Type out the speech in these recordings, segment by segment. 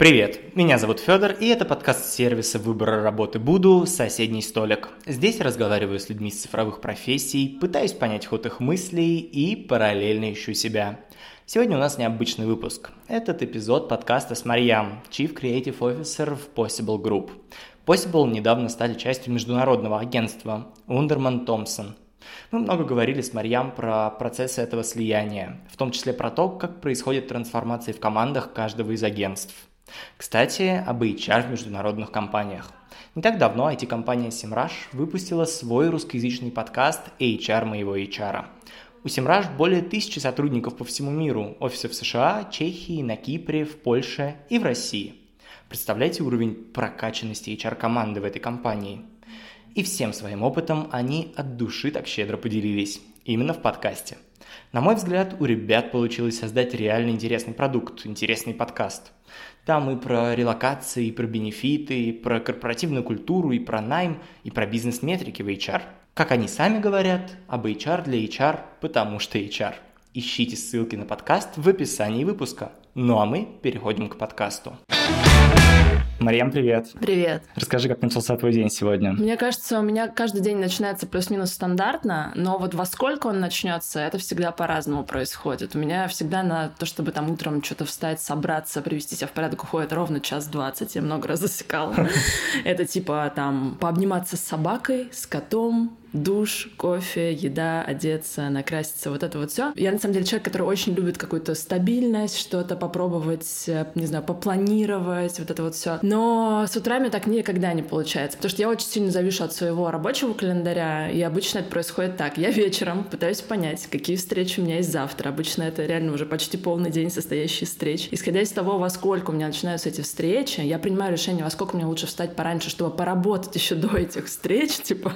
Привет, меня зовут Федор, и это подкаст сервиса выбора работы Буду «Соседний столик». Здесь разговариваю с людьми с цифровых профессий, пытаюсь понять ход их мыслей и параллельно ищу себя. Сегодня у нас необычный выпуск. Этот эпизод подкаста с Марьям, Chief Creative Officer в Possible Group. Possible недавно стали частью международного агентства Ундерман Томпсон. Мы много говорили с Марьям про процессы этого слияния, в том числе про то, как происходит трансформация в командах каждого из агентств – кстати, об HR в международных компаниях. Не так давно IT-компания Semrush выпустила свой русскоязычный подкаст HR моего HR. У Semrush более тысячи сотрудников по всему миру, офисы в США, Чехии, на Кипре, в Польше и в России. Представляете уровень прокачанности HR-команды в этой компании? И всем своим опытом они от души так щедро поделились. Именно в подкасте. На мой взгляд, у ребят получилось создать реально интересный продукт, интересный подкаст – там и про релокации, и про бенефиты, и про корпоративную культуру, и про найм, и про бизнес-метрики в HR. Как они сами говорят, об HR для HR, потому что HR. Ищите ссылки на подкаст в описании выпуска. Ну а мы переходим к подкасту. Марьям, привет. Привет. Расскажи, как начался твой день сегодня. Мне кажется, у меня каждый день начинается плюс-минус стандартно, но вот во сколько он начнется, это всегда по-разному происходит. У меня всегда на то, чтобы там утром что-то встать, собраться, привести себя в порядок, уходит ровно час двадцать. Я много раз засекала. Это типа там пообниматься с собакой, с котом, душ, кофе, еда, одеться, накраситься, вот это вот все. Я на самом деле человек, который очень любит какую-то стабильность, что-то попробовать, э, не знаю, попланировать, вот это вот все. Но с утрами так никогда не получается, потому что я очень сильно завишу от своего рабочего календаря, и обычно это происходит так. Я вечером пытаюсь понять, какие встречи у меня есть завтра. Обычно это реально уже почти полный день состоящий из встреч. Исходя из того, во сколько у меня начинаются эти встречи, я принимаю решение, во сколько мне лучше встать пораньше, чтобы поработать еще до этих встреч, типа,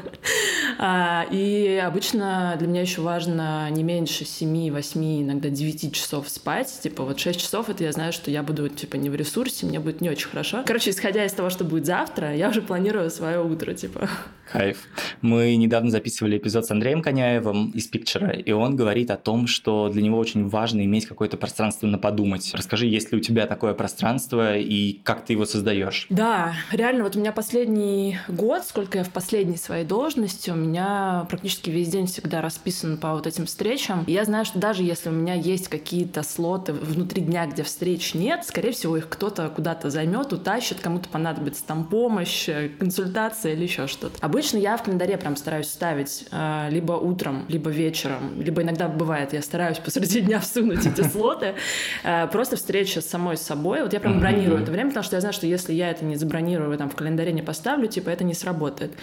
и обычно для меня еще важно не меньше 7, 8, иногда 9 часов спать. Типа вот 6 часов это я знаю, что я буду типа не в ресурсе, мне будет не очень хорошо. Короче, исходя из того, что будет завтра, я уже планирую свое утро, типа. Кайф. Мы недавно записывали эпизод с Андреем Коняевым из Пикчера, и он говорит о том, что для него очень важно иметь какое-то пространство на подумать. Расскажи, есть ли у тебя такое пространство и как ты его создаешь? Да, реально, вот у меня последний год, сколько я в последней своей должности, у меня практически весь день всегда расписан по вот этим встречам. И я знаю, что даже если у меня есть какие-то слоты внутри дня, где встреч нет, скорее всего, их кто-то куда-то займет, утащит, кому-то понадобится там помощь, консультация или еще что-то. Обычно я в календаре прям стараюсь ставить э, либо утром, либо вечером, либо иногда бывает, я стараюсь посреди дня всунуть эти слоты. Э, просто встреча с самой собой. Вот я прям бронирую это время, потому что я знаю, что если я это не забронирую, там в календаре не поставлю, типа это не сработает.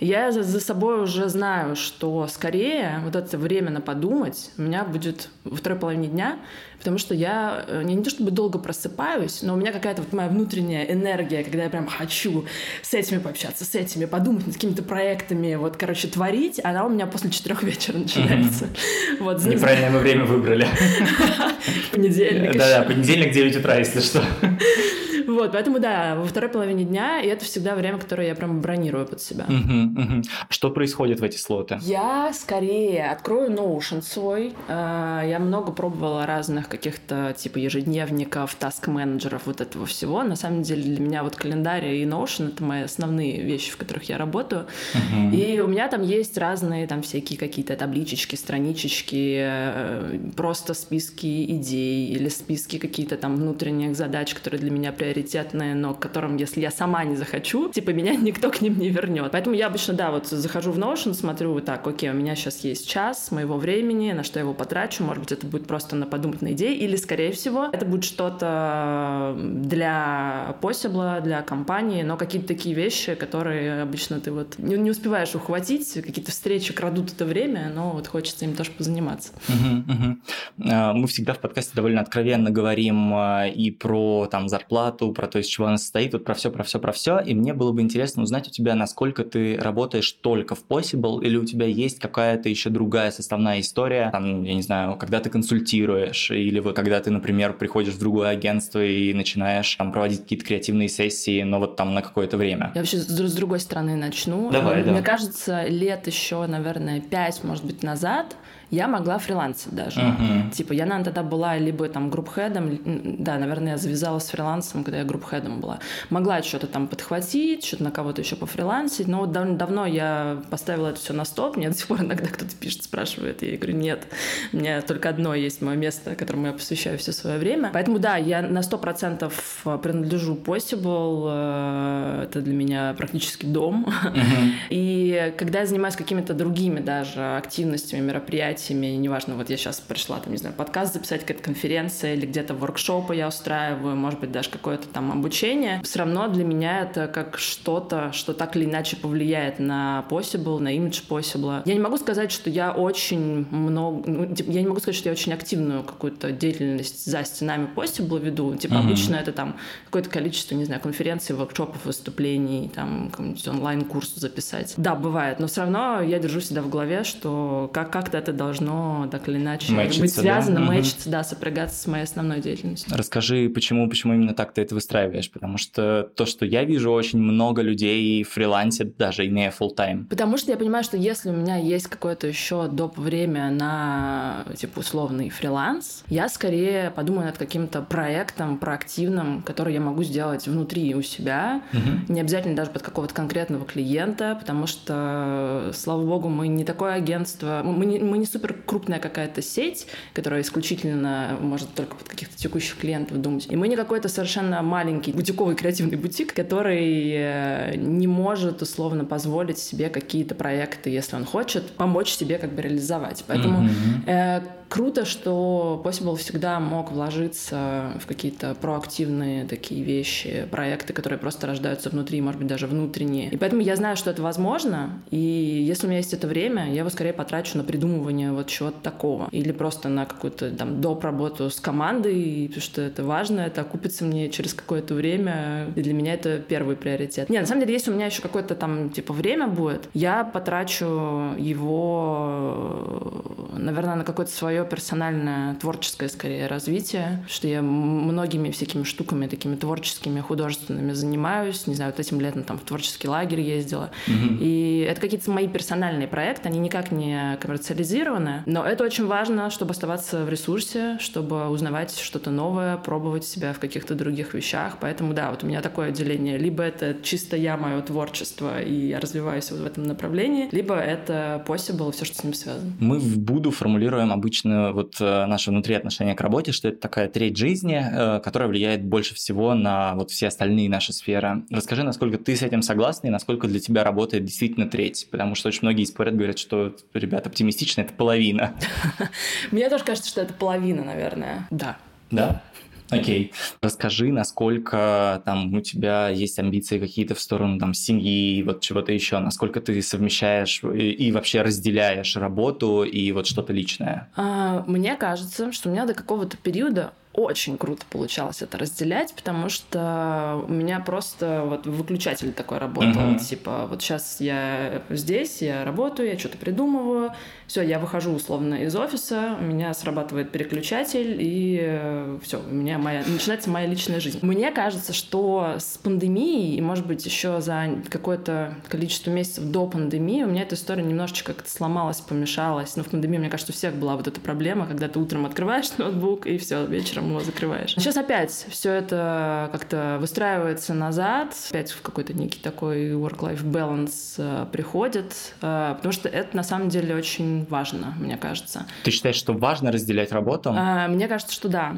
Я за, за собой уже знаю, что скорее вот это время на подумать у меня будет во второй половине дня, потому что я э, не, не то чтобы долго просыпаюсь, но у меня какая-то вот моя внутренняя энергия, когда я прям хочу с этими пообщаться, с этими, подумать над какими-то проектами, вот, короче, творить, она у меня после четырех вечера начинается. Mm-hmm. Вот, Неправильное мы время выбрали. Понедельник. Да-да, понедельник 9 утра, если что. Вот, поэтому да, во второй половине дня, и это всегда время, которое я прям бронирую под себя. Что происходит в эти слоты? Я скорее открою Notion свой. А, я много пробовала разных каких-то типа ежедневников, таск-менеджеров, вот этого всего. На самом деле для меня вот календарь и Notion — это мои основные вещи, в которых я работаю. И у меня там есть разные там всякие какие-то табличечки, страничечки, э, просто списки идей или списки какие-то там внутренних задач, которые для меня приоритетны приоритетные, но к которым, если я сама не захочу, типа меня никто к ним не вернет. Поэтому я обычно, да, вот захожу в Notion, смотрю вот так, окей, у меня сейчас есть час моего времени, на что я его потрачу, может быть, это будет просто на подумать на идеи, или, скорее всего, это будет что-то для Possible, для компании, но какие-то такие вещи, которые обычно ты вот не, не успеваешь ухватить, какие-то встречи крадут это время, но вот хочется им тоже позаниматься. Мы всегда в подкасте довольно откровенно говорим а, и про там зарплату, про то, из чего она состоит, вот про все, про все, про все. И мне было бы интересно узнать у тебя, насколько ты работаешь только в Possible, или у тебя есть какая-то еще другая составная история, там, я не знаю, когда ты консультируешь, или вот когда ты, например, приходишь в другое агентство и начинаешь там проводить какие-то креативные сессии, но вот там на какое-то время. Я вообще с другой стороны начну. Давай, Мне да. кажется, лет еще, наверное, пять, может быть, назад я могла фрилансить даже. Uh-huh. Типа, я, наверное, тогда была либо там группхедом, да, наверное, я завязалась с фрилансом, когда я группхедом была. Могла что-то там подхватить, что-то на кого-то еще пофрилансить, но вот дав- давно я поставила это все на стоп, мне до сих пор иногда кто-то пишет, спрашивает, я говорю, нет, у меня только одно есть мое место, которому я посвящаю все свое время. Поэтому, да, я на сто процентов принадлежу Possible, э, это для меня практически дом. Uh-huh. И когда я занимаюсь какими-то другими даже активностями, мероприятиями, неважно, вот я сейчас пришла, там, не знаю, подкаст записать, какая-то конференция или где-то воркшопы я устраиваю, может быть, даже какое-то там обучение, все равно для меня это как что-то, что так или иначе повлияет на Possible, на имидж Possible. Я не могу сказать, что я очень много, ну, типа, я не могу сказать, что я очень активную какую-то деятельность за стенами Possible веду. Типа, uh-huh. обычно это там какое-то количество, не знаю, конференций, воркшопов, выступлений, там, какой-нибудь онлайн-курс записать. Да, бывает, но все равно я держу себя в голове, что как- как-то это должно так или иначе мэчиться, быть связано, да? мэчиться, угу. да, сопрягаться с моей основной деятельностью. Расскажи, почему, почему именно так ты это выстраиваешь? Потому что то, что я вижу, очень много людей фрилансят, даже имея full time. Потому что я понимаю, что если у меня есть какое-то еще доп. время на, типа, условный фриланс, я скорее подумаю над каким-то проектом проактивным, который я могу сделать внутри у себя, угу. не обязательно даже под какого-то конкретного клиента, потому что, слава богу, мы не такое агентство, мы не, мы не супер крупная какая-то сеть, которая исключительно может только под каких-то текущих клиентов думать. И мы не какой-то совершенно маленький бутиковый креативный бутик, который э, не может условно позволить себе какие-то проекты, если он хочет, помочь себе как бы реализовать. Поэтому mm-hmm. э, круто, что Possible всегда мог вложиться в какие-то проактивные такие вещи, проекты, которые просто рождаются внутри, может быть, даже внутренние. И поэтому я знаю, что это возможно, и если у меня есть это время, я его скорее потрачу на придумывание вот чего-то такого. Или просто на какую-то там доп. работу с командой, потому что это важно, это окупится мне через какое-то время, и для меня это первый приоритет. Не, на самом деле, если у меня еще какое-то там типа время будет, я потрачу его, наверное, на какое-то свое персональное творческое, скорее, развитие, что я многими всякими штуками такими творческими, художественными занимаюсь. Не знаю, вот этим летом там в творческий лагерь ездила. Угу. И это какие-то мои персональные проекты, они никак не коммерциализированы, но это очень важно, чтобы оставаться в ресурсе, чтобы узнавать что-то новое, пробовать себя в каких-то других вещах. Поэтому, да, вот у меня такое отделение. Либо это чисто я, мое творчество, и я развиваюсь вот в этом направлении, либо это possible, все, что с ним связано. Мы в Буду формулируем обычно вот э, наше внутри отношение к работе, что это такая треть жизни, э, которая влияет больше всего на вот все остальные наши сферы. Расскажи, насколько ты с этим согласна и насколько для тебя работает действительно треть, потому что очень многие спорят, говорят, что, ребят, оптимистично – это половина. Мне тоже кажется, что это половина, наверное. Да. Да? Окей. Расскажи, насколько там у тебя есть амбиции какие-то в сторону там семьи, вот чего-то еще, насколько ты совмещаешь и, и вообще разделяешь работу и вот что-то личное? А, мне кажется, что у меня до какого-то периода очень круто получалось это разделять, потому что у меня просто вот выключатель такой работал. Uh-huh. Типа, вот сейчас я здесь, я работаю, я что-то придумываю. Все, я выхожу условно из офиса, у меня срабатывает переключатель, и э, все, у меня моя, начинается моя личная жизнь. Мне кажется, что с пандемией, и, может быть, еще за какое-то количество месяцев до пандемии, у меня эта история немножечко как-то сломалась, помешалась. Но в пандемии, мне кажется, у всех была вот эта проблема, когда ты утром открываешь ноутбук, и все, вечером вечером его закрываешь. Сейчас опять все это как-то выстраивается назад, опять в какой-то некий такой work-life balance э, приходит, э, потому что это на самом деле очень важно, мне кажется. Ты считаешь, что важно разделять работу? Э, мне кажется, что да.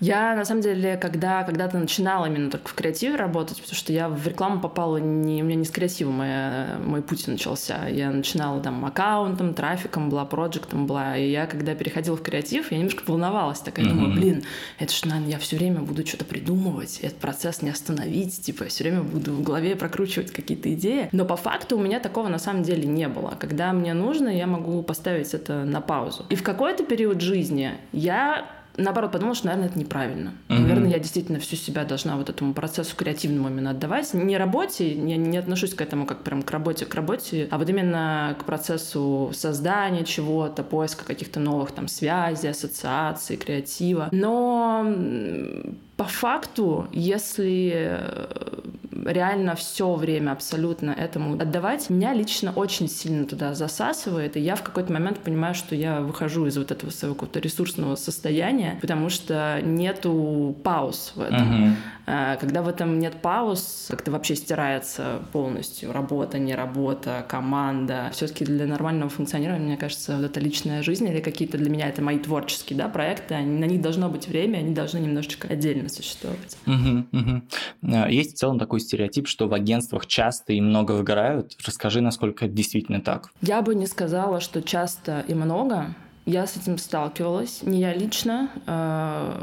Я, на самом деле, когда когда-то начинала именно только в креативе работать, потому что я в рекламу попала, не, у меня не с креатива моя, мой путь начался. Я начинала там аккаунтом, трафиком, была проектом, была. И я, когда переходила в креатив, я немножко волновалась. Такая, mm-hmm. думаю, блин, это ж, наверное, я все время буду что-то придумывать, этот процесс не остановить, типа, я все время буду в голове прокручивать какие-то идеи. Но по факту у меня такого на самом деле не было. Когда мне нужно, я могу поставить это на паузу. И в какой-то период жизни я наоборот, подумала, что, наверное, это неправильно. Mm-hmm. Наверное, я действительно всю себя должна вот этому процессу креативному именно отдавать. Не работе, я не отношусь к этому как прям к работе, к работе, а вот именно к процессу создания чего-то, поиска каких-то новых там связей, ассоциаций, креатива. Но по факту, если реально все время абсолютно этому отдавать, меня лично очень сильно туда засасывает, и я в какой-то момент понимаю, что я выхожу из вот этого своего какого-то ресурсного состояния, потому что нету пауз в этом. Uh-huh. Когда в этом нет пауз, как-то вообще стирается полностью работа, не работа, команда. Все-таки для нормального функционирования, мне кажется, вот эта личная жизнь или какие-то для меня это мои творческие да, проекты, они, на них должно быть время, они должны немножечко отдельно существовать. Uh-huh, uh-huh. Есть в целом такой стереотип, что в агентствах часто и много выгорают. Расскажи, насколько это действительно так. Я бы не сказала, что часто и много. Я с этим сталкивалась. Не я лично. Э,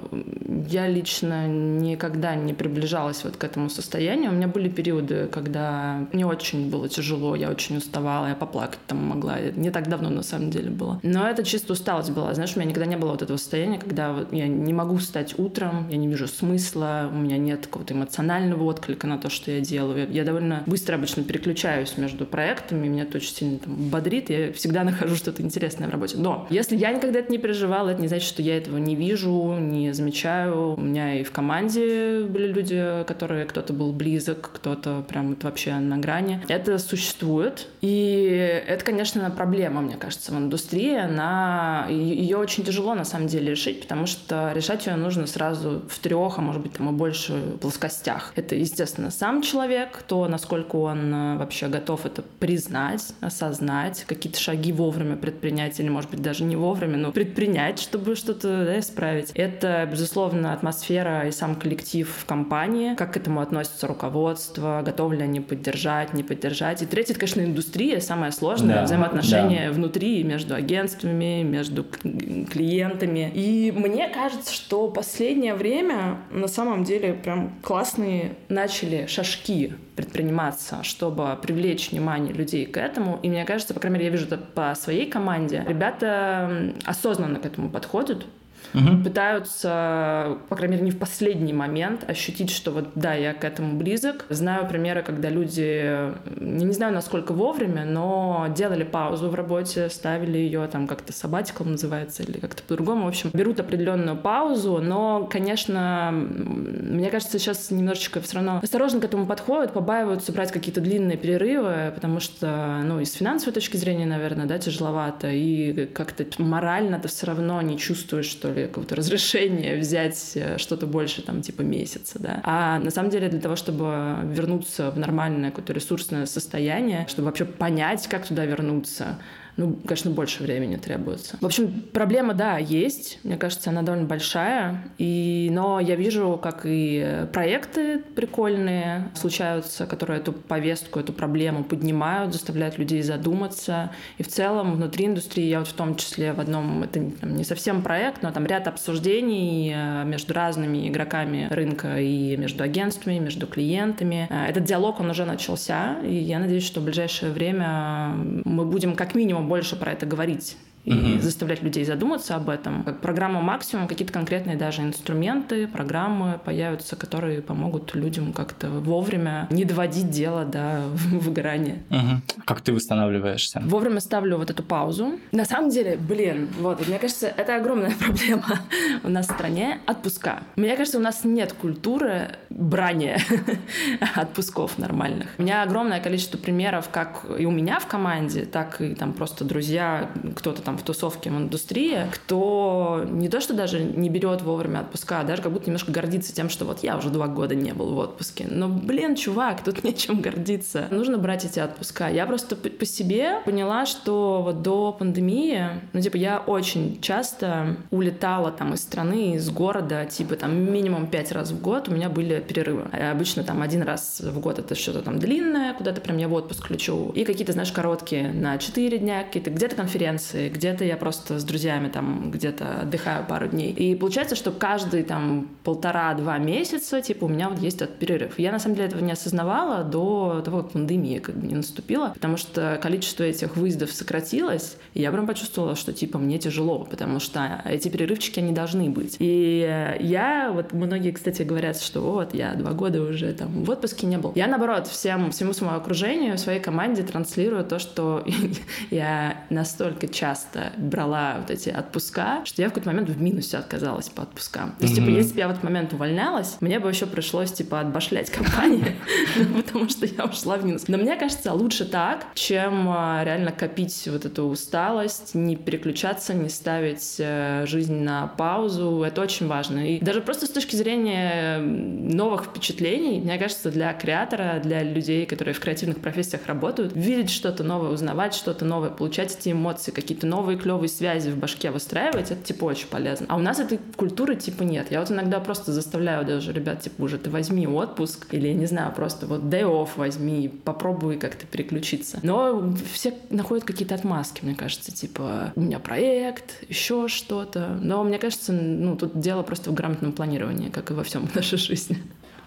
я лично никогда не приближалась вот к этому состоянию. У меня были периоды, когда не очень было тяжело, я очень уставала, я поплакать там могла. Не так давно на самом деле было. Но это чисто усталость была. Знаешь, у меня никогда не было вот этого состояния, когда я не могу встать утром, я не вижу смысла, у меня нет какого-то эмоционального отклика на то, что я делаю. Я довольно быстро обычно переключаюсь между проектами, меня это очень сильно там, бодрит, я всегда нахожу что-то интересное в работе. Но если я никогда это не переживала, это не значит, что я этого не вижу, не замечаю. У меня и в команде были люди, которые кто-то был близок, кто-то прям вот вообще на грани. Это существует. И это, конечно, проблема, мне кажется, в индустрии. Она... Ее очень тяжело, на самом деле, решить, потому что решать ее нужно сразу в трех, а может быть, там и больше плоскостях. Это, естественно, сам человек, то, насколько он э, вообще готов это признать, осознать, какие-то шаги вовремя предпринять или, может быть, даже не вовремя, но предпринять, чтобы что-то да, исправить. Это, безусловно, атмосфера и сам коллектив в компании, как к этому относится руководство, готовы ли они поддержать, не поддержать. И третье, это, конечно, индустрия, самое сложное, да, взаимоотношения да. внутри, между агентствами, между клиентами. И мне кажется, что последнее время на самом деле прям классные начали шажки предприниматься, чтобы привлечь внимание людей к этому. И мне кажется, по крайней мере, я вижу это по своей команде. Ребята осознанно к этому подходят, угу. пытаются, по крайней мере, не в последний момент ощутить, что вот да, я к этому близок. Знаю примеры, когда люди, не, не знаю, насколько вовремя, но делали паузу в работе, ставили ее там как-то сабатиком называется или как-то по-другому. В общем, берут определенную паузу, но, конечно, мне кажется, сейчас немножечко все равно осторожно к этому подходят, побаиваются брать какие-то длинные перерывы, потому что, ну, и с финансовой точки зрения, наверное, да, тяжеловато, и как-то морально ты все равно не чувствуешь, что ли, какого-то разрешения взять э, что-то больше, там, типа месяца, да. А на самом деле для того, чтобы вернуться в нормальное какое-то ресурсное состояние, чтобы вообще понять, как туда вернуться, ну, конечно, больше времени требуется. В общем, проблема, да, есть. Мне кажется, она довольно большая. И, но я вижу, как и проекты прикольные случаются, которые эту повестку, эту проблему поднимают, заставляют людей задуматься. И в целом внутри индустрии я вот в том числе в одном, это там, не совсем проект, но там ряд обсуждений э, между разными игроками рынка и между агентствами, между клиентами. Э, этот диалог, он уже начался, и я надеюсь, что в ближайшее время мы будем как минимум больше про это говорить и угу. заставлять людей задуматься об этом. Как программа «Максимум», какие-то конкретные даже инструменты, программы появятся, которые помогут людям как-то вовремя не доводить дело до выгорания. Угу. Как ты восстанавливаешься? Вовремя ставлю вот эту паузу. На самом деле, блин, вот, мне кажется, это огромная проблема у нас в стране — отпуска. Мне кажется, у нас нет культуры брания отпусков нормальных. У меня огромное количество примеров как и у меня в команде, так и там просто друзья, кто-то там там в тусовке в индустрии, кто не то, что даже не берет вовремя отпуска, а даже как будто немножко гордится тем, что вот я уже два года не был в отпуске. Но, блин, чувак, тут нечем гордиться. Нужно брать эти отпуска. Я просто по, себе поняла, что вот до пандемии, ну, типа, я очень часто улетала там из страны, из города, типа, там, минимум пять раз в год у меня были перерывы. А обычно там один раз в год это что-то там длинное, куда-то прям я в отпуск лечу, и какие-то, знаешь, короткие на четыре дня, какие-то где-то конференции, где где-то я просто с друзьями там где-то отдыхаю пару дней. И получается, что каждый там полтора-два месяца, типа, у меня вот есть этот перерыв. Я на самом деле этого не осознавала до того, как пандемия как бы не наступила, потому что количество этих выездов сократилось, и я прям почувствовала, что типа мне тяжело, потому что эти перерывчики, они должны быть. И я, вот многие, кстати, говорят, что вот я два года уже там в отпуске не был. Я, наоборот, всем, всему своему окружению, своей команде транслирую то, что я настолько часто часто брала вот эти отпуска, что я в какой-то момент в минусе отказалась по отпускам. То есть, типа, если бы я в этот момент увольнялась, мне бы еще пришлось, типа, отбашлять компанию, потому что я ушла в минус. Но мне кажется, лучше так, чем а, реально копить вот эту усталость, не переключаться, не ставить э, жизнь на паузу. Это очень важно. И даже просто с точки зрения новых впечатлений, мне кажется, для креатора, для людей, которые в креативных профессиях работают, видеть что-то новое, узнавать что-то новое, получать эти эмоции, какие-то новые клевые связи в башке выстраивать, это типа очень полезно. А у нас этой культуры типа нет. Я вот иногда просто заставляю даже ребят, типа, уже ты возьми отпуск, или, не знаю, просто вот day off возьми, попробуй как-то переключиться. Но все находят какие-то отмазки, мне кажется, типа, у меня проект, еще что-то. Но мне кажется, ну, тут дело просто в грамотном планировании, как и во всем в нашей жизни.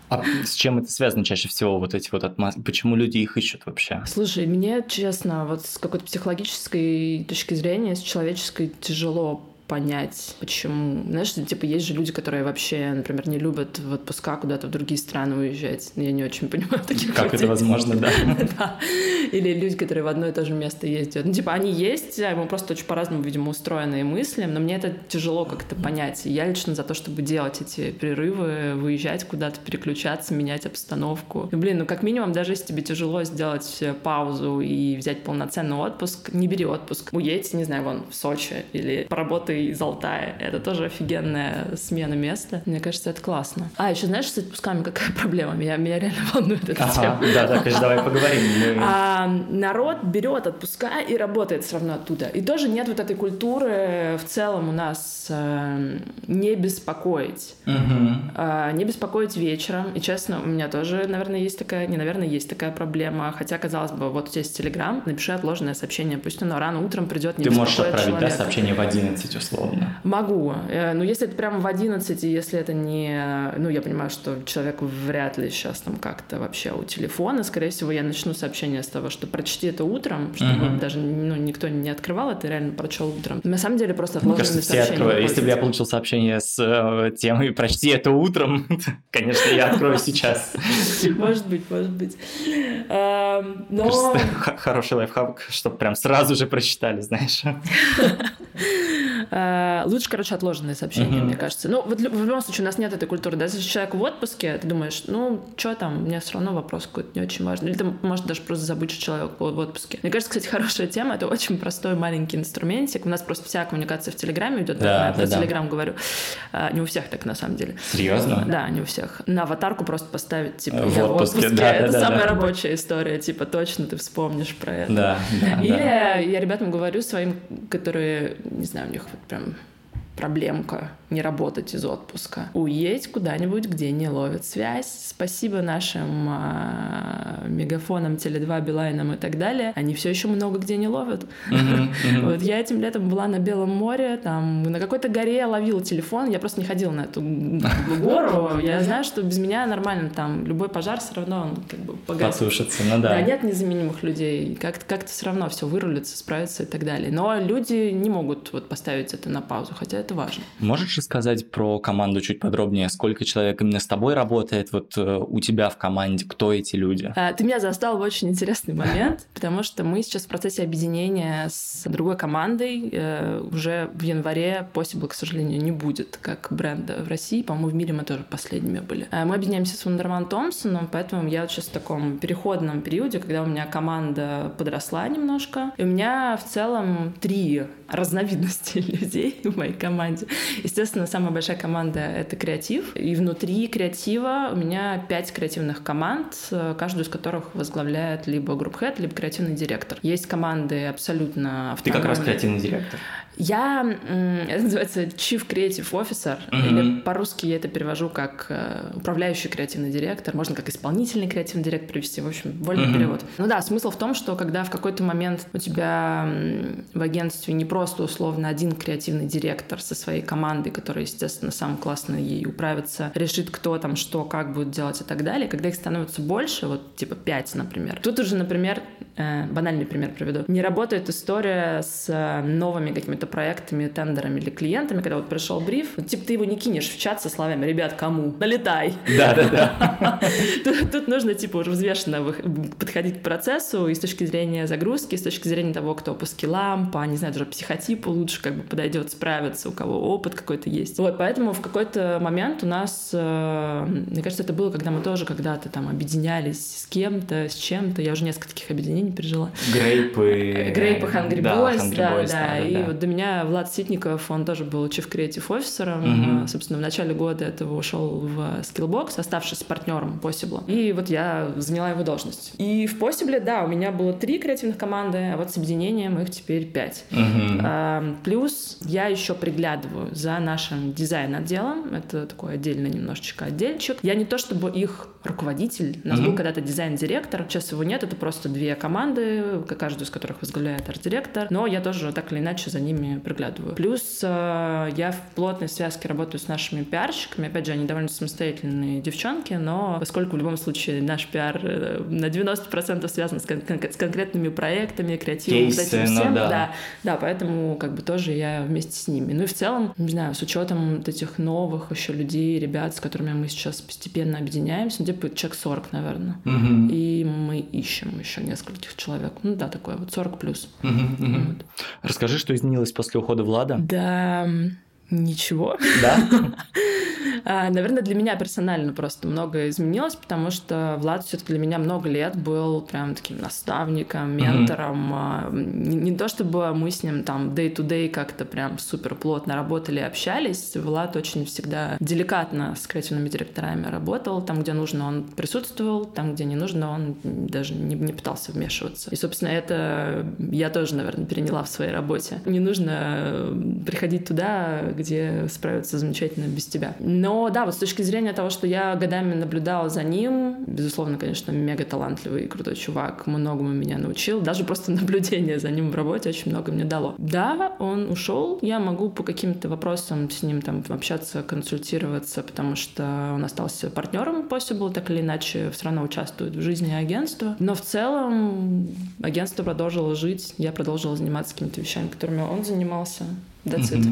А с чем это связано чаще всего, вот эти вот отмазки? Почему люди их ищут вообще? Слушай, мне, честно, вот с какой-то психологической точки зрения, с человеческой тяжело понять, почему. Знаешь, типа, есть же люди, которые вообще, например, не любят в отпуска куда-то в другие страны уезжать. Я не очень понимаю таких Как людей. это возможно, да? да. Или люди, которые в одно и то же место ездят. Ну, типа, они есть, а мы просто очень по-разному, видимо, устроены и мыслим, но мне это тяжело как-то понять. Я лично за то, чтобы делать эти перерывы, выезжать куда-то, переключаться, менять обстановку. И, блин, ну, как минимум, даже если тебе тяжело сделать паузу и взять полноценный отпуск, не бери отпуск. Уедь, не знаю, вон, в Сочи или поработай из Алтая. Это тоже офигенная смена места. Мне кажется, это классно. А, еще знаешь, с отпусками какая проблема? Меня, меня реально волнует эта ага, тема. Да, да, конечно, давай поговорим. А, народ берет отпуска и работает все равно оттуда. И тоже нет вот этой культуры в целом у нас э, не беспокоить. Угу. Э, не беспокоить вечером. И честно, у меня тоже, наверное, есть такая, не наверное, есть такая проблема. Хотя, казалось бы, вот у тебя есть Телеграм, напиши отложенное сообщение, пусть оно рано утром придет, не Ты можешь отправить, человека. да, сообщение в 11 условно? Могу. Э, но если это прямо в 11, если это не... Ну, я понимаю, что человек вряд ли сейчас там как-то вообще у телефона. Скорее всего, я начну сообщение с того, что прочти это утром, чтобы uh-huh. даже ну, никто не открывал это, реально прочел утром. На самом деле просто отложенные Мне кажется, все откроют. Если бы я получил сообщение с э, темой «прочти это утром», конечно, я открою сейчас. Может быть, может быть. Эм, но... Хороший лайфхак, чтобы прям сразу же прочитали, знаешь. Э, лучше, короче, отложенные сообщения, мне кажется. Ну, вот в любом случае у нас нет этой культуры. Даже если человек в отпуске, ты думаешь, ну, что там, мне все равно вопрос какой-то не очень важный. Или ты можешь даже просто забыть, что человек был в отпуске. Мне кажется, кстати, хорошая тема. Это очень простой маленький инструментик. У нас просто вся коммуникация в Телеграме идет. Да, я про Телеграм говорю. Э, не у всех так, на самом деле. Серьезно? Да, не у всех. На аватарку просто поставить, типа, в я отпуске. в отпуске. Да, это да, самая да. рабочая история. Типа, точно ты вспомнишь про это. Да, да, Или да. я ребятам говорю своим, которые, не знаю, у них прям проблемка не работать из отпуска. Уедь куда-нибудь, где не ловят связь. Спасибо нашим э, мегафонам, Теле2, Билайнам и так далее. Они все еще много где не ловят. Uh-huh, uh-huh. Вот я этим летом была на Белом море, там на какой-то горе я ловила телефон. Я просто не ходила на эту гору. Я знаю, что без меня нормально там любой пожар все равно он как бы погасит. Потушится, ну да. Да, нет незаменимых людей. Как-то как все равно все вырулится, справится и так далее. Но люди не могут вот поставить это на паузу, хотя это важно. Можешь рассказать про команду чуть подробнее? Сколько человек именно с тобой работает? Вот э, у тебя в команде кто эти люди? А, ты меня застал в очень интересный момент, потому что мы сейчас в процессе объединения с другой командой. Э, уже в январе Possible, к сожалению, не будет как бренда в России. По-моему, в мире мы тоже последними были. Мы объединяемся с Вундерман Томпсоном, поэтому я сейчас в таком переходном периоде, когда у меня команда подросла немножко. И у меня в целом три разновидности людей в моей команде команде. Естественно, самая большая команда — это креатив. И внутри креатива у меня пять креативных команд, каждую из которых возглавляет либо group head, либо креативный директор. Есть команды абсолютно автономные. Ты как раз креативный директор. Я, это называется Chief Creative Officer, mm-hmm. или по-русски я это перевожу как э, управляющий креативный директор, можно как исполнительный креативный директор перевести, в общем, вольный mm-hmm. перевод. Ну да, смысл в том, что когда в какой-то момент у тебя в агентстве не просто условно один креативный директор со своей командой, который, естественно, сам классно ей управится, решит, кто там что, как будет делать и так далее, когда их становится больше, вот типа пять, например. Тут уже, например, э, банальный пример приведу, не работает история с э, новыми какими-то какими-то проектами, тендерами или клиентами, когда вот пришел бриф, типа ты его не кинешь в чат со словами «Ребят, кому? Налетай!» Да-да-да. Тут нужно, типа, уже взвешенно подходить к процессу и с точки зрения загрузки, и с точки зрения того, кто по скиллам, по, не знаю, даже психотипу лучше как бы подойдет справиться, у кого опыт какой-то есть. Вот, поэтому в какой-то момент у нас, э, мне кажется, это было, когда мы тоже когда-то там объединялись с кем-то, с чем-то. Я уже несколько таких объединений пережила. Грейпы. Грейпы, Hungry Boys, да, да. И вот до меня Влад Ситников, он тоже был Chief Creative Officer. Угу. Собственно, в начале года этого ушел в Skillbox, оставшись партнером Possible. И вот я заняла его должность. И в Possible, да, у меня было три креативных команды, а вот с объединением их теперь пять. Угу. А, плюс я еще приглядываю за нашим дизайн-отделом. Это такой отдельный немножечко отдельчик. Я не то чтобы их руководитель. У нас угу. был когда-то дизайн-директор. Сейчас его нет. Это просто две команды, каждую из которых возглавляет арт-директор. Но я тоже так или иначе за ними приглядываю. Плюс э, я в плотной связке работаю с нашими пиарщиками. Опять же, они довольно самостоятельные девчонки, но поскольку в любом случае наш пиар э, на 90% связан с, кон- с конкретными проектами, креативом, Кейсы, вот этим всем, да. да, да, поэтому как бы тоже я вместе с ними. Ну и в целом, не знаю, с учетом вот этих новых еще людей, ребят, с которыми мы сейчас постепенно объединяемся, ну, типа человек 40, наверное. Угу. И мы ищем еще нескольких человек. Ну да, такое вот 40 плюс. Угу, угу. Вот. Расскажи, что изменилось после ухода Влада? Да, ничего. Да? А, наверное, для меня персонально просто многое изменилось, потому что Влад все-таки для меня много лет был прям таким наставником, ментором. Mm-hmm. Не, то чтобы мы с ним там day-to-day как-то прям супер плотно работали и общались. Влад очень всегда деликатно с креативными директорами работал. Там, где нужно, он присутствовал, там, где не нужно, он даже не, не пытался вмешиваться. И, собственно, это я тоже, наверное, переняла в своей работе. Не нужно приходить туда, где справятся замечательно без тебя. Но да, вот с точки зрения того, что я годами наблюдала за ним, безусловно, конечно, мега талантливый и крутой чувак, многому меня научил. Даже просто наблюдение за ним в работе очень много мне дало. Да, он ушел, я могу по каким-то вопросам с ним там общаться, консультироваться, потому что он остался партнером Possible, так или иначе все равно участвует в жизни агентства. Но в целом агентство продолжило жить, я продолжила заниматься какими-то вещами, которыми он занимался. That's it.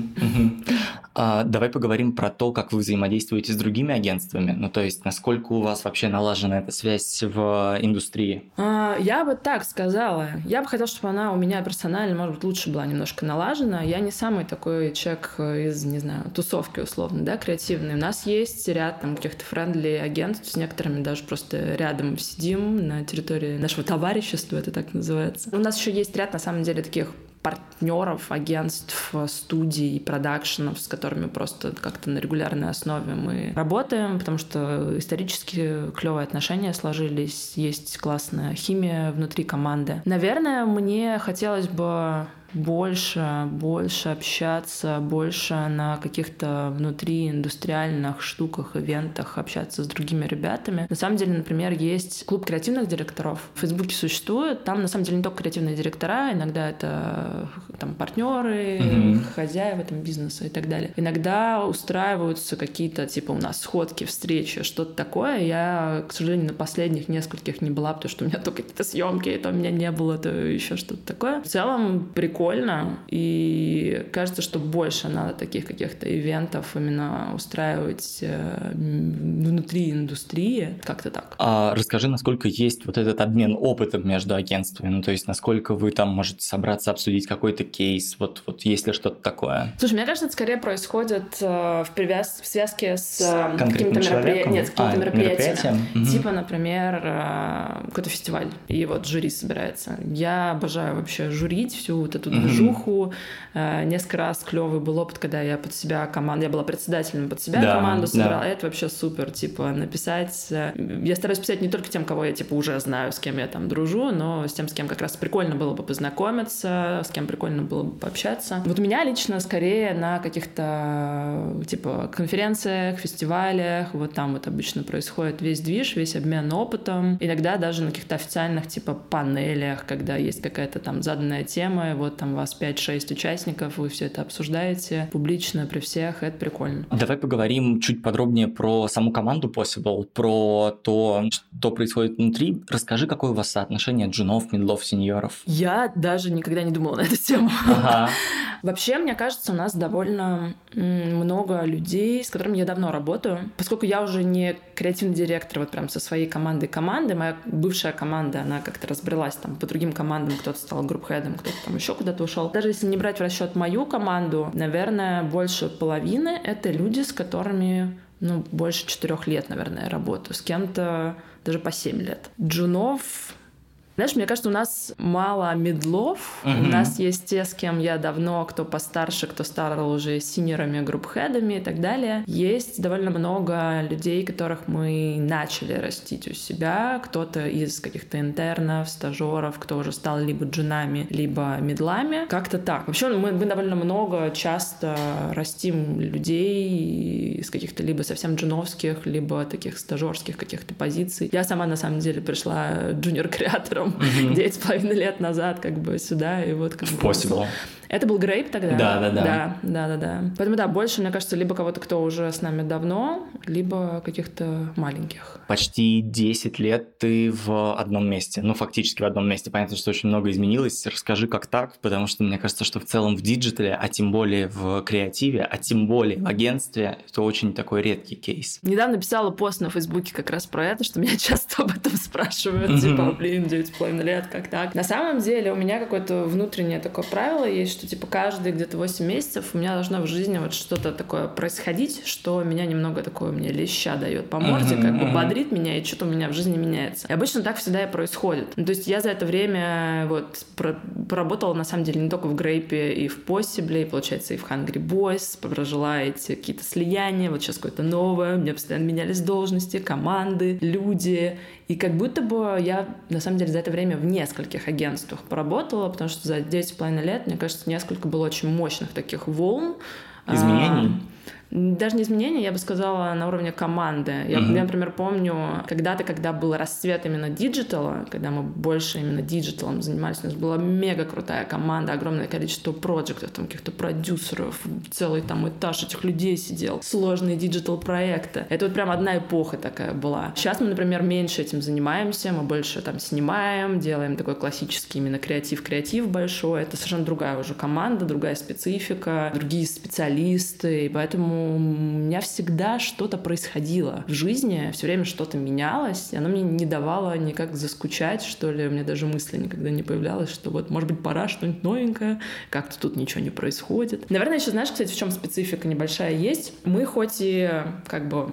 А, давай поговорим про то, как вы взаимодействуете с другими агентствами. Ну, то есть, насколько у вас вообще налажена эта связь в индустрии? А, я бы так сказала. Я бы хотела, чтобы она у меня персонально, может быть, лучше была немножко налажена. Я не самый такой человек из, не знаю, тусовки условно, да, креативный. У нас есть ряд там каких-то френдли агентств, с некоторыми даже просто рядом сидим на территории нашего товарищества, это так называется. У нас еще есть ряд, на самом деле, таких партнеров, агентств, студий, продакшенов, с которыми просто как-то на регулярной основе мы работаем, потому что исторически клевые отношения сложились, есть классная химия внутри команды. Наверное, мне хотелось бы больше, больше общаться, больше на каких-то внутри индустриальных штуках, ивентах общаться с другими ребятами. На самом деле, например, есть клуб креативных директоров. В Фейсбуке существует. Там, на самом деле, не только креативные директора, иногда это там партнеры, mm-hmm. хозяева там бизнеса и так далее. Иногда устраиваются какие-то, типа, у нас сходки, встречи, что-то такое. Я, к сожалению, на последних нескольких не была, потому что у меня то какие-то съемки, то у меня не было, то еще что-то такое. В целом, прикольно прикольно, и кажется, что больше надо таких каких-то ивентов именно устраивать э, внутри индустрии, как-то так. А расскажи, насколько есть вот этот обмен опытом между агентствами, ну то есть насколько вы там можете собраться, обсудить какой-то кейс, вот, вот есть ли что-то такое? Слушай, мне кажется, это скорее происходит э, в, привяз... в связке с, с какими-то меропри... Нет, с какими-то а, мероприятиями. Угу. Типа, например, э, какой-то фестиваль, и вот жюри собирается. Я обожаю вообще журить всю вот эту движуху. Mm-hmm. Несколько раз клевый был опыт, когда я под себя команду, я была председателем под себя да, команду собирала. Да. Это вообще супер, типа написать. Э, я стараюсь писать не только тем, кого я типа уже знаю, с кем я там дружу, но с тем, с кем как раз прикольно было бы познакомиться, с кем прикольно было бы пообщаться. Вот у меня лично скорее на каких-то типа конференциях, фестивалях, вот там вот обычно происходит весь движ, весь обмен опытом. Иногда даже на каких-то официальных типа панелях, когда есть какая-то там заданная тема, вот там вас 5-6 участников, вы все это обсуждаете публично при всех, это прикольно. Давай поговорим чуть подробнее про саму команду Possible, про то, что происходит внутри. Расскажи, какое у вас соотношение джунов, медлов, сеньоров? Я даже никогда не думала на эту тему. Ага. Вообще, мне кажется, у нас довольно много людей, с которыми я давно работаю. Поскольку я уже не креативный директор вот прям со своей командой команды, моя бывшая команда, она как-то разбрелась там по другим командам, кто-то стал групп-хедом, кто-то там еще куда-то ушел. Даже если не брать в расчет мою команду, наверное, больше половины — это люди, с которыми ну, больше четырех лет, наверное, работаю. С кем-то даже по семь лет. Джунов знаешь, мне кажется, у нас мало мидлов. Uh-huh. У нас есть те, с кем я давно, кто постарше, кто стал уже синьорами, group head ами и так далее. Есть довольно много людей, которых мы начали растить у себя. Кто-то из каких-то интернов, стажеров, кто уже стал либо джунами, либо мидлами. Как-то так. Вообще мы, мы довольно много часто растим людей из каких-то либо совсем джуновских, либо таких стажерских каких-то позиций. Я сама, на самом деле, пришла junior creator ом девять с половиной лет назад как бы сюда, и вот как бы... Possible. Это был Grape тогда? Да, да, да. Да, да, да, да. Поэтому да, больше, мне кажется, либо кого-то, кто уже с нами давно, либо каких-то маленьких. Почти 10 лет ты в одном месте, ну, фактически в одном месте. Понятно, что очень много изменилось. Расскажи, как так, потому что мне кажется, что в целом в диджитале, а тем более в креативе, а тем более в агентстве, это очень такой редкий кейс. Недавно писала пост на Фейсбуке как раз про это, что меня часто об этом спрашивают, типа, блин, 9,5 лет, как так? На самом деле у меня какое-то внутреннее такое правило есть, что типа каждые где-то 8 месяцев у меня должно в жизни вот что-то такое происходить, что меня немного такое мне леща дает по морде, как бы бодрит меня, и что-то у меня в жизни меняется. И обычно так всегда и происходит. Ну, то есть я за это время вот поработала на самом деле не только в Грейпе и в Possible, и, получается, и в Hungry Boys, прожила эти какие-то слияния, вот сейчас какое-то новое, у меня постоянно менялись должности, команды, люди, и как будто бы я, на самом деле, за это время в нескольких агентствах поработала, потому что за 9,5 лет, мне кажется, несколько было очень мощных таких волн. Изменений? А, даже не изменения, я бы сказала, на уровне команды. Я, mm-hmm. я например, помню, когда-то, когда был расцвет именно диджитала, когда мы больше именно диджиталом занимались, у нас была мега крутая команда, огромное количество проектов, там каких-то продюсеров, целый там этаж этих людей сидел, сложные диджитал проекты. Это вот прям одна эпоха такая была. Сейчас мы, например, меньше этим занимаемся, мы больше там снимаем, делаем такой классический именно креатив-креатив большой. Это совершенно другая уже команда, другая специфика, другие специалисты, и поэтому у меня всегда что-то происходило в жизни, все время что-то менялось, и оно мне не давало никак заскучать, что ли, у меня даже мысли никогда не появлялось, что вот, может быть, пора что-нибудь новенькое, как-то тут ничего не происходит. Наверное, еще знаешь, кстати, в чем специфика небольшая есть? Мы хоть и как бы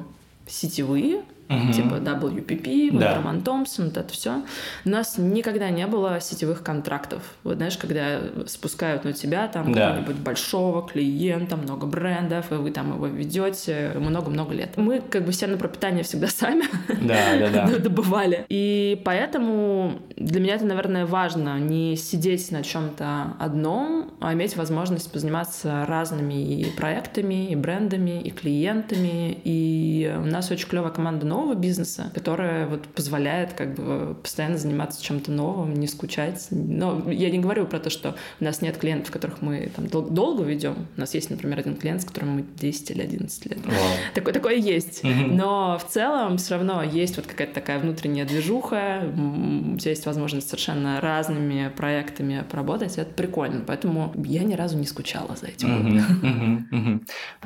сетевые, угу. типа WPP, да. Роман Томпсон, вот это все. У нас никогда не было сетевых контрактов. Вот знаешь, когда спускают на тебя там да. какого-нибудь большого клиента, много брендов, и вы там его ведете много-много лет. Мы как бы все на пропитание всегда сами да, да, да. добывали. И поэтому для меня это, наверное, важно не сидеть на чем-то одном, а иметь возможность позаниматься разными и проектами, и брендами, и клиентами. И у нас очень клевая команда новых нового бизнеса, которая вот позволяет как бы постоянно заниматься чем-то новым, не скучать. Но я не говорю про то, что у нас нет клиентов, которых мы там дол- долго ведем. У нас есть, например, один клиент, с которым мы 10 или 11 лет. Wow. Такое, такое есть. Mm-hmm. Но в целом все равно есть вот какая-то такая внутренняя движуха, у тебя есть возможность совершенно разными проектами поработать, это прикольно. Поэтому я ни разу не скучала за этим.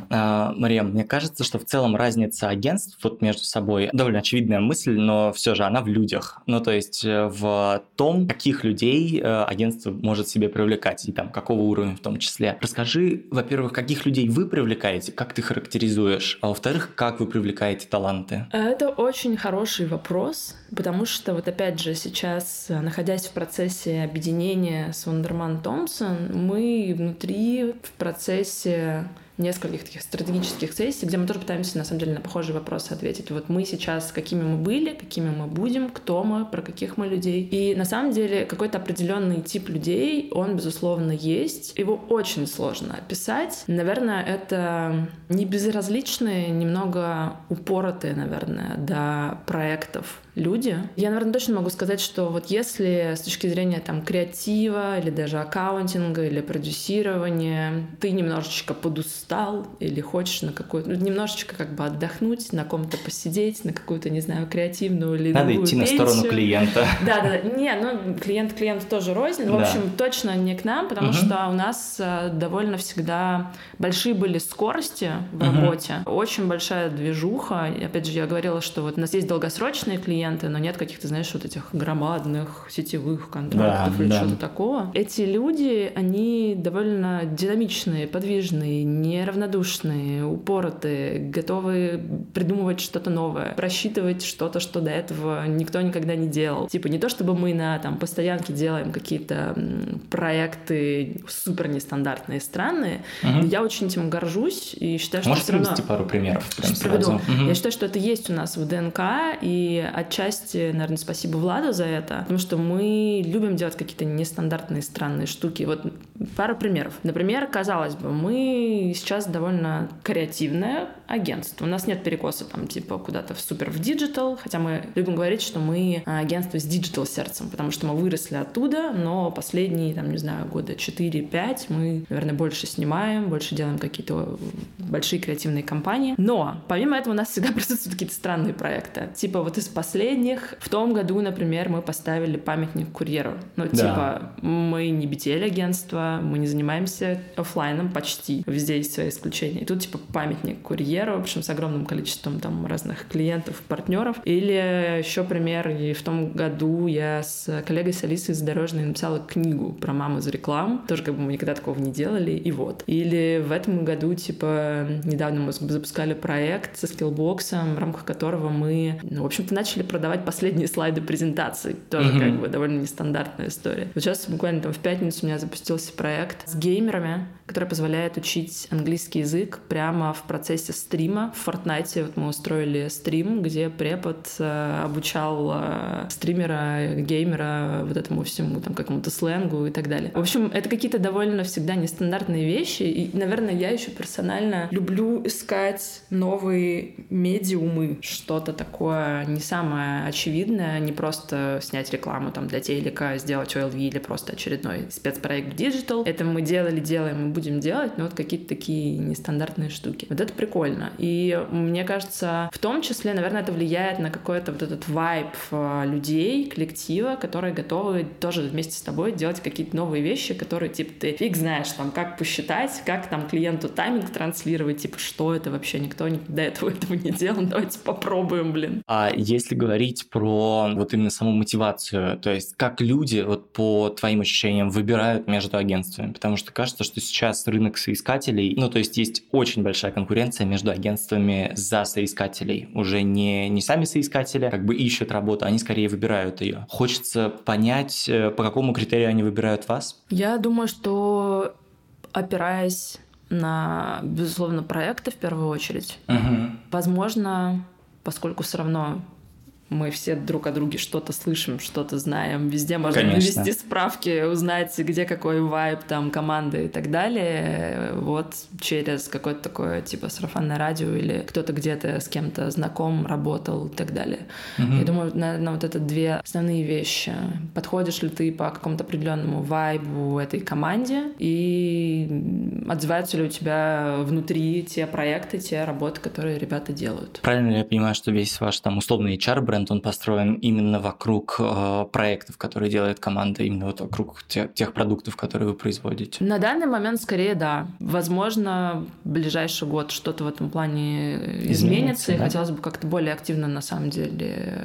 Mm-hmm. Мария, мне кажется, что в целом разница агентств вот между собой довольно очевидная мысль, но все же она в людях. Ну, то есть э, в том, каких людей э, агентство может себе привлекать, и там какого уровня в том числе. Расскажи, во-первых, каких людей вы привлекаете, как ты характеризуешь, а во-вторых, как вы привлекаете таланты? Это очень хороший вопрос, потому что вот опять же сейчас, находясь в процессе объединения с Вандерман Томпсон, мы внутри в процессе нескольких таких стратегических сессий, где мы тоже пытаемся, на самом деле, на похожие вопросы ответить. Вот мы сейчас, какими мы были, какими мы будем, кто мы, про каких мы людей. И на самом деле какой-то определенный тип людей, он, безусловно, есть. Его очень сложно описать. Наверное, это не безразличные, немного упоротые, наверное, до проектов люди. Я, наверное, точно могу сказать, что вот если с точки зрения там креатива или даже аккаунтинга или продюсирования ты немножечко подустал или хочешь на какую-то, ну, немножечко как бы отдохнуть, на ком-то посидеть, на какую-то, не знаю, креативную или Надо идти пенсию. на сторону клиента. Да, да, не, ну клиент клиент тоже рознь. В общем, точно не к нам, потому угу. что у нас э, довольно всегда большие были скорости в угу. работе, очень большая движуха. Опять же, я говорила, что вот у нас есть долгосрочные клиенты, но нет каких-то, знаешь, вот этих громадных сетевых контрактов да, или да. что-то такого. Эти люди, они довольно динамичные, подвижные, неравнодушные, упоротые, готовы придумывать что-то новое, просчитывать что-то, что до этого никто никогда не делал. Типа не то, чтобы мы на там постоянке делаем какие-то проекты супер нестандартные, странные. Угу. Я очень этим горжусь и считаю, что Можешь все равно... пару примеров прям сразу? Угу. Я считаю, что это есть у нас в ДНК, и отчасти, наверное, спасибо Владу за это, потому что мы любим делать какие-то нестандартные, странные штуки. Вот пару примеров. Например, казалось бы, мы сейчас довольно креативное агентство. У нас нет перекоса там типа куда-то в супер в диджитал, хотя мы любим говорить, что мы агентство с диджитал сердцем, потому что мы выросли оттуда, но последние, там, не знаю, года 4-5 мы, наверное, больше снимаем, больше делаем какие-то большие креативные компании. Но помимо этого у нас всегда присутствуют какие-то странные проекты. Типа вот из последних, в том году, например, мы поставили памятник курьеру. Ну, да. типа, мы не BTL-агентство, мы не занимаемся офлайном почти. Везде есть свои исключения. И тут, типа, памятник курьеру, в общем, с огромным количеством там разных клиентов, партнеров. Или еще пример, и в том году я с коллегой с Алисой Задорожной написала книгу про маму за рекламу. Тоже как бы мы никогда такого не делали, и вот. Или в этом году, типа, недавно мы запускали проект со скиллбоксом, в рамках которого мы, ну, в общем-то, начали продавать последние слайды презентаций. Тоже mm-hmm. как бы довольно нестандартная история. Вот сейчас буквально там в пятницу у меня запустился проект с геймерами, который позволяет учить английский язык прямо в процессе стрима. В Fortnite вот мы устроили стрим, где препод э, обучал э, стримера, геймера вот этому всему, там, какому-то сленгу и так далее. В общем, это какие-то довольно всегда нестандартные вещи, и, наверное, я еще персонально люблю искать новые медиумы, что-то такое не самое очевидное, не просто снять рекламу там для телека, сделать OLV или просто очередной спецпроект digital. Это мы делали, делаем и будем делать, но вот какие-то такие нестандартные штуки. Вот это прикольно. И мне кажется, в том числе, наверное, это влияет на какой-то вот этот вайб э, людей, коллектива, которые готовы тоже вместе с тобой делать какие-то новые вещи, которые, типа, ты фиг знаешь, там, как посчитать, как там клиенту тайминг транслировать, типа, что это вообще, никто до этого этого не делал, давайте попробуем, блин. А если говорить про вот именно саму мотивацию, то есть как люди, вот по твоим ощущениям, выбирают между агентствами, потому что кажется, что сейчас рынок соискателей, ну, то есть есть очень большая конкуренция между агентствами за соискателей, уже не, не сами соискатели как бы ищут работу, они скорее выбирают ее. Хочется понять, э, по какому критерию они выбирают вас? Я думаю, что опираясь на, безусловно, проекты в первую очередь. Угу. Возможно, поскольку все равно мы все друг о друге что-то слышим, что-то знаем. Везде можно Конечно. ввести справки, узнать, где какой вайб там команды и так далее. Вот через какое-то такое типа сарафанное радио или кто-то где-то с кем-то знаком, работал и так далее. Угу. Я думаю, наверное, вот это две основные вещи. Подходишь ли ты по какому-то определенному вайбу этой команде и отзываются ли у тебя внутри те проекты, те работы, которые ребята делают. Правильно ли я понимаю, что весь ваш там условный HR бренд, он построен именно вокруг э, проектов, которые делает команда, именно вот вокруг тех, тех продуктов, которые вы производите? На данный момент скорее да. Возможно, в ближайший год что-то в этом плане изменится, изменится и да? хотелось бы как-то более активно на самом деле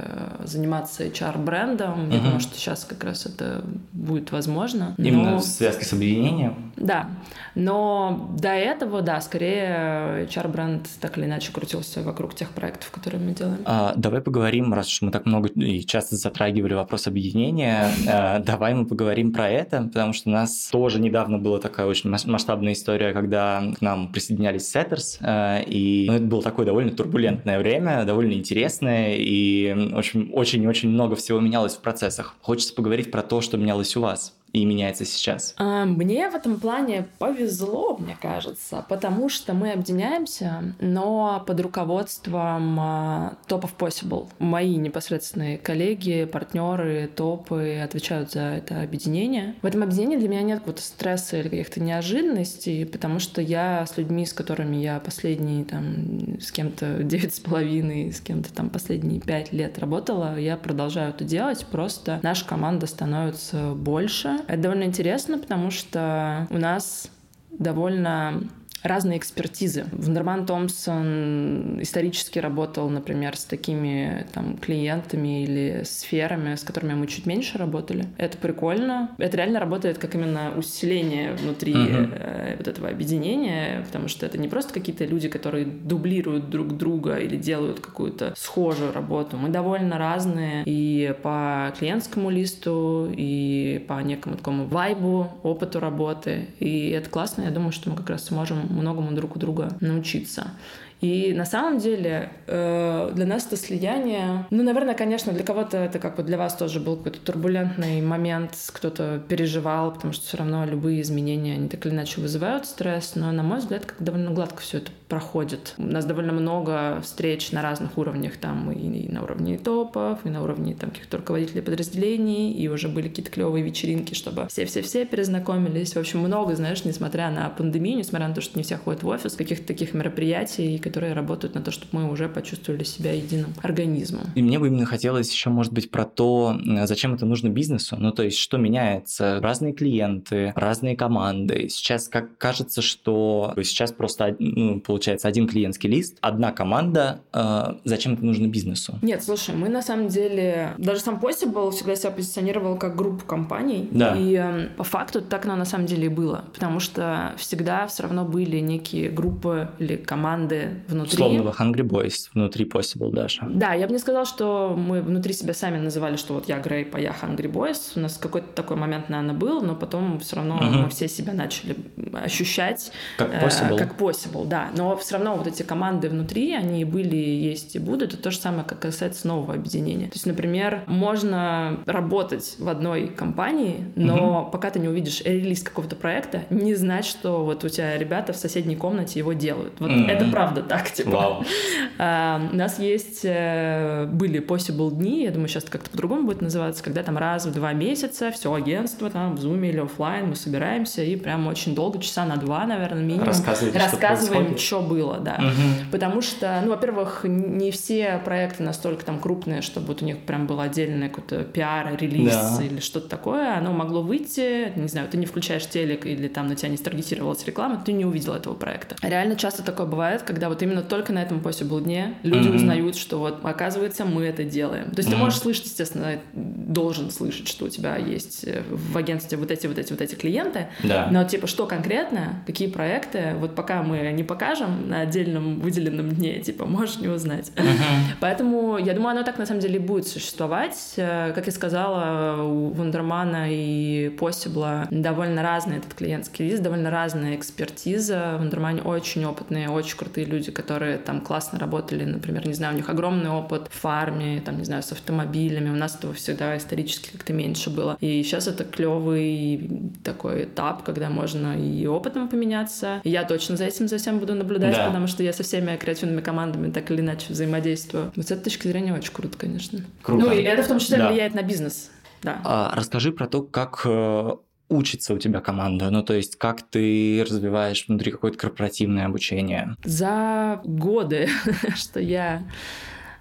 заниматься HR-брендом. Угу. Я думаю, что сейчас как раз это будет возможно. Именно но... в связке с объединением? Да. Но до этого, да, скорее HR-бренд так или иначе крутился вокруг тех проектов, которые мы делаем. А, давай поговорим, раз уж мы так много и часто затрагивали вопрос объединения, а, давай мы поговорим про это, потому что у нас тоже недавно была такая очень масштабная история, когда к нам присоединялись Setters, а, и ну, это было такое довольно турбулентное время, довольно интересное, и очень-очень много всего менялось в процессах. Хочется поговорить про то, что менялось у вас. И меняется сейчас? А, мне в этом плане повезло, мне кажется, потому что мы объединяемся, но под руководством а, Top of Possible. Мои непосредственные коллеги, партнеры, топы отвечают за это объединение. В этом объединении для меня нет какого-то стресса или каких-то неожиданностей, потому что я с людьми, с которыми я последние там с кем-то девять с половиной, с кем-то там последние пять лет работала, я продолжаю это делать, просто наша команда становится больше, это довольно интересно, потому что у нас довольно разные экспертизы. Вандерман Томпсон исторически работал, например, с такими там, клиентами или сферами, с которыми мы чуть меньше работали. Это прикольно. Это реально работает как именно усиление внутри uh-huh. вот этого объединения, потому что это не просто какие-то люди, которые дублируют друг друга или делают какую-то схожую работу. Мы довольно разные и по клиентскому листу, и по некому такому вайбу, опыту работы. И это классно. Я думаю, что мы как раз сможем многому друг у друга научиться. И на самом деле э, для нас это слияние, ну, наверное, конечно, для кого-то это как бы для вас тоже был какой-то турбулентный момент, кто-то переживал, потому что все равно любые изменения, они так или иначе вызывают стресс, но, на мой взгляд, как довольно гладко все это проходит. У нас довольно много встреч на разных уровнях, там и на уровне топов, и на уровне там каких-то руководителей подразделений, и уже были какие-то клевые вечеринки, чтобы все-все-все перезнакомились. В общем, много, знаешь, несмотря на пандемию, несмотря на то, что не все ходят в офис, каких-то таких мероприятий, которые работают на то, чтобы мы уже почувствовали себя единым организмом. И мне бы именно хотелось еще, может быть, про то, зачем это нужно бизнесу. Ну, то есть, что меняется? Разные клиенты, разные команды. Сейчас как кажется, что сейчас просто ну, получается один клиентский лист, одна команда. Э, зачем это нужно бизнесу? Нет, слушай, мы на самом деле... Даже сам Possible всегда себя позиционировал как группу компаний. Да. И э, по факту так оно на самом деле и было. Потому что всегда все равно были некие группы или команды внутри. Словно Hungry Boys внутри Possible даже. Да, я бы не сказала, что мы внутри себя сами называли, что вот я Грейп, а я Hungry Boys. У нас какой-то такой момент, наверное, был, но потом все равно угу. мы все себя начали ощущать как Possible. Э, как Possible, да. Но все равно вот эти команды внутри, они были, есть и будут. Это то же самое, как касается нового объединения. То есть, например, можно работать в одной компании, но угу. пока ты не увидишь релиз какого-то проекта, не знать, что вот у тебя ребята в соседней комнате его делают. Вот угу. это правда так, типа. Вау. А, у нас есть, э, были possible дни, я думаю, сейчас как-то по-другому будет называться, когда там раз в два месяца все агентство там в Zoom или офлайн мы собираемся и прям очень долго, часа на два, наверное, минимум, рассказываем, что, что было, да. Угу. Потому что, ну, во-первых, не все проекты настолько там крупные, чтобы вот у них прям был отдельный какой-то пиар, релиз да. или что-то такое. Оно могло выйти, не знаю, ты не включаешь телек или там на тебя не старгетировалась реклама, ты не увидел этого проекта. Реально часто такое бывает, когда вот именно только на этом possible дне люди mm-hmm. узнают, что вот, оказывается, мы это делаем. То есть mm-hmm. ты можешь слышать, естественно, должен слышать, что у тебя есть э, в агентстве вот эти, вот эти, вот эти клиенты, да. но типа что конкретно, какие проекты, вот пока мы не покажем на отдельном выделенном дне, типа, можешь не узнать. Mm-hmm. Поэтому я думаю, оно так на самом деле будет существовать. Э, как я сказала, у Вандермана и Possible довольно разный этот клиентский лист, довольно разная экспертиза. В Вандермане очень опытные, очень крутые люди, которые там классно работали, например, не знаю, у них огромный опыт в фарме, там, не знаю, с автомобилями. У нас этого всегда исторически как-то меньше было. И сейчас это клевый такой этап, когда можно и опытом поменяться. И я точно за этим за всем буду наблюдать, да. потому что я со всеми креативными командами так или иначе взаимодействую. Вот с этой точки зрения очень круто, конечно. Круто. Ну и это в том числе да. влияет на бизнес. Да. А, расскажи про то, как э, учится у тебя команда? Ну, то есть, как ты развиваешь внутри какое-то корпоративное обучение? За годы, что я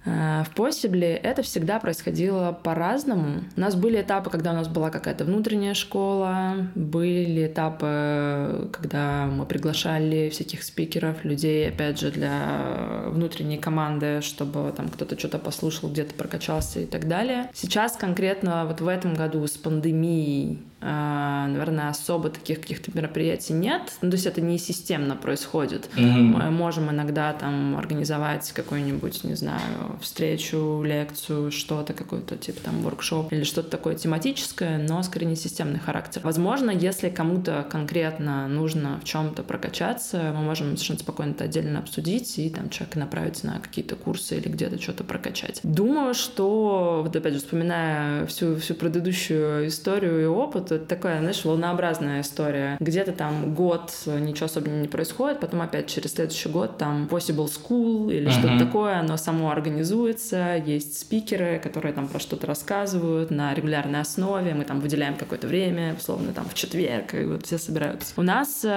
в Possible это всегда происходило по-разному. У нас были этапы, когда у нас была какая-то внутренняя школа, были этапы, когда мы приглашали всяких спикеров, людей, опять же, для внутренней команды, чтобы там кто-то что-то послушал, где-то прокачался и так далее. Сейчас конкретно вот в этом году с пандемией э, наверное, особо таких каких-то мероприятий нет. Ну, то есть это не системно происходит. Mm-hmm. Мы можем иногда там организовать какой-нибудь, не знаю, встречу, лекцию, что-то, какой-то типа там воркшоп или что-то такое тематическое, но скорее не системный характер. Возможно, если кому-то конкретно нужно в чем-то прокачаться, мы можем совершенно спокойно это отдельно обсудить и там человека направить на какие-то курсы или где-то что-то прокачать. Думаю, что, вот опять же, вспоминая всю, всю предыдущую историю и опыт, это такая, знаешь, волнообразная история. Где-то там год ничего особенно не происходит, потом опять через следующий год там Possible School или uh-huh. что-то такое, оно само организуется, есть спикеры, которые там про что-то рассказывают на регулярной основе, мы там выделяем какое-то время, условно, там в четверг, и вот все собираются. У нас, э,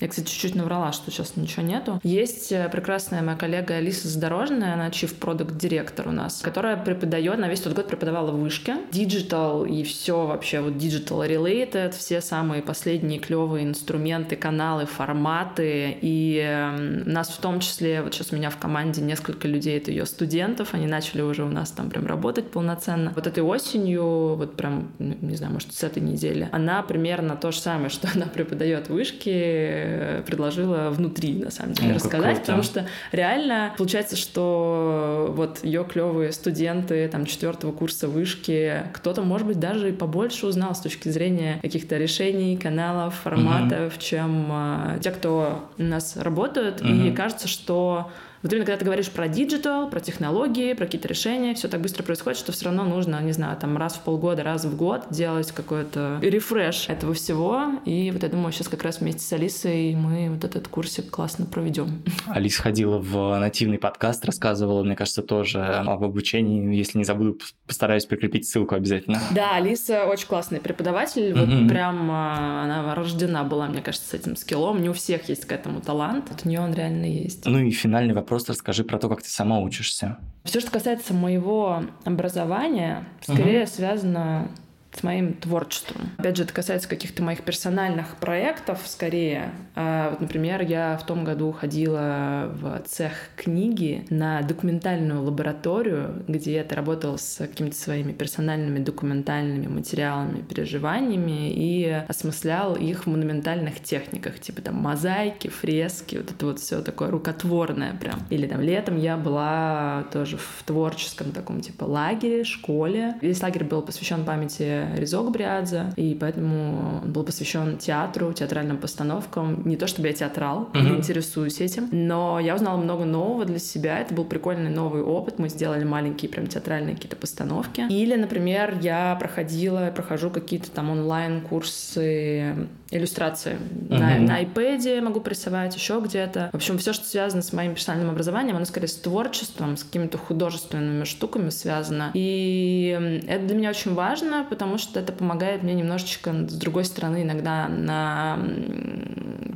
я, кстати, чуть-чуть наврала, что сейчас ничего нету, есть э, прекрасная моя коллега Алиса Задорожная, она Chief Product Director у нас, которая преподает, она весь тот год преподавала в вышке, digital и все вообще вот digital related, все самые последние клевые инструменты, каналы, форматы, и э, нас в том числе, вот сейчас у меня в команде несколько людей, это ее студентов, они начали уже у нас там прям работать полноценно. Вот этой осенью, вот прям, ну, не знаю, может, с этой недели, она примерно то же самое, что она преподает вышки, э, предложила внутри, на самом деле, ну, рассказать, потому что реально получается, что вот ее клевые студенты там четвертого курса вышки, кто-то, может быть, даже и побольше узнал с точки зрения каких-то решений, каналов, форматов, угу. чем э, те, кто у нас работают. Угу. И кажется, что вот именно когда ты говоришь про digital, про технологии, про какие-то решения, все так быстро происходит, что все равно нужно, не знаю, там раз в полгода, раз в год делать какой-то refresh этого всего. И вот я думаю, сейчас как раз вместе с Алисой мы вот этот курсик классно проведем. Алиса ходила в нативный подкаст, рассказывала, мне кажется, тоже об обучении. Если не забуду, постараюсь прикрепить ссылку обязательно. Да, Алиса очень классный преподаватель. Вот mm-hmm. прям а, она рождена была, мне кажется, с этим скиллом. Не у всех есть к этому талант. У нее он реально есть. Ну и финальный вопрос просто расскажи про то, как ты сама учишься. Все, что касается моего образования, скорее угу. связано с моим творчеством. Опять же, это касается каких-то моих персональных проектов скорее. А, вот, например, я в том году ходила в цех книги на документальную лабораторию, где я работала с какими-то своими персональными документальными материалами, переживаниями и осмыслял их в монументальных техниках, типа там мозаики, фрески, вот это вот все такое рукотворное прям. Или там летом я была тоже в творческом таком типа лагере, школе. Весь лагерь был посвящен памяти Резок Бриадзе, и поэтому он был посвящен театру, театральным постановкам. Не то чтобы я театрал, uh-huh. не интересуюсь этим, но я узнала много нового для себя. Это был прикольный новый опыт. Мы сделали маленькие прям театральные какие-то постановки. Или, например, я проходила, прохожу какие-то там онлайн-курсы иллюстрации. Uh-huh. На, на iPad могу рисовать, еще где-то. В общем, все, что связано с моим персональным образованием, оно скорее с творчеством, с какими-то художественными штуками связано. И это для меня очень важно, потому что это помогает мне немножечко с другой стороны иногда на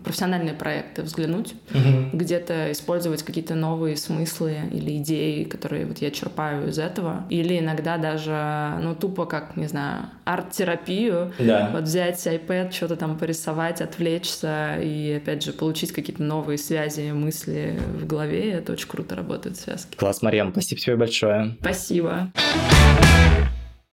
профессиональные проекты взглянуть, uh-huh. где-то использовать какие-то новые смыслы или идеи, которые вот я черпаю из этого. Или иногда даже, ну, тупо как, не знаю, арт-терапию. Да. Вот взять iPad, что-то там порисовать, отвлечься и, опять же, получить какие-то новые связи, мысли в голове. Это очень круто работает связки. Класс, Марьям, спасибо тебе большое. Спасибо. Спасибо.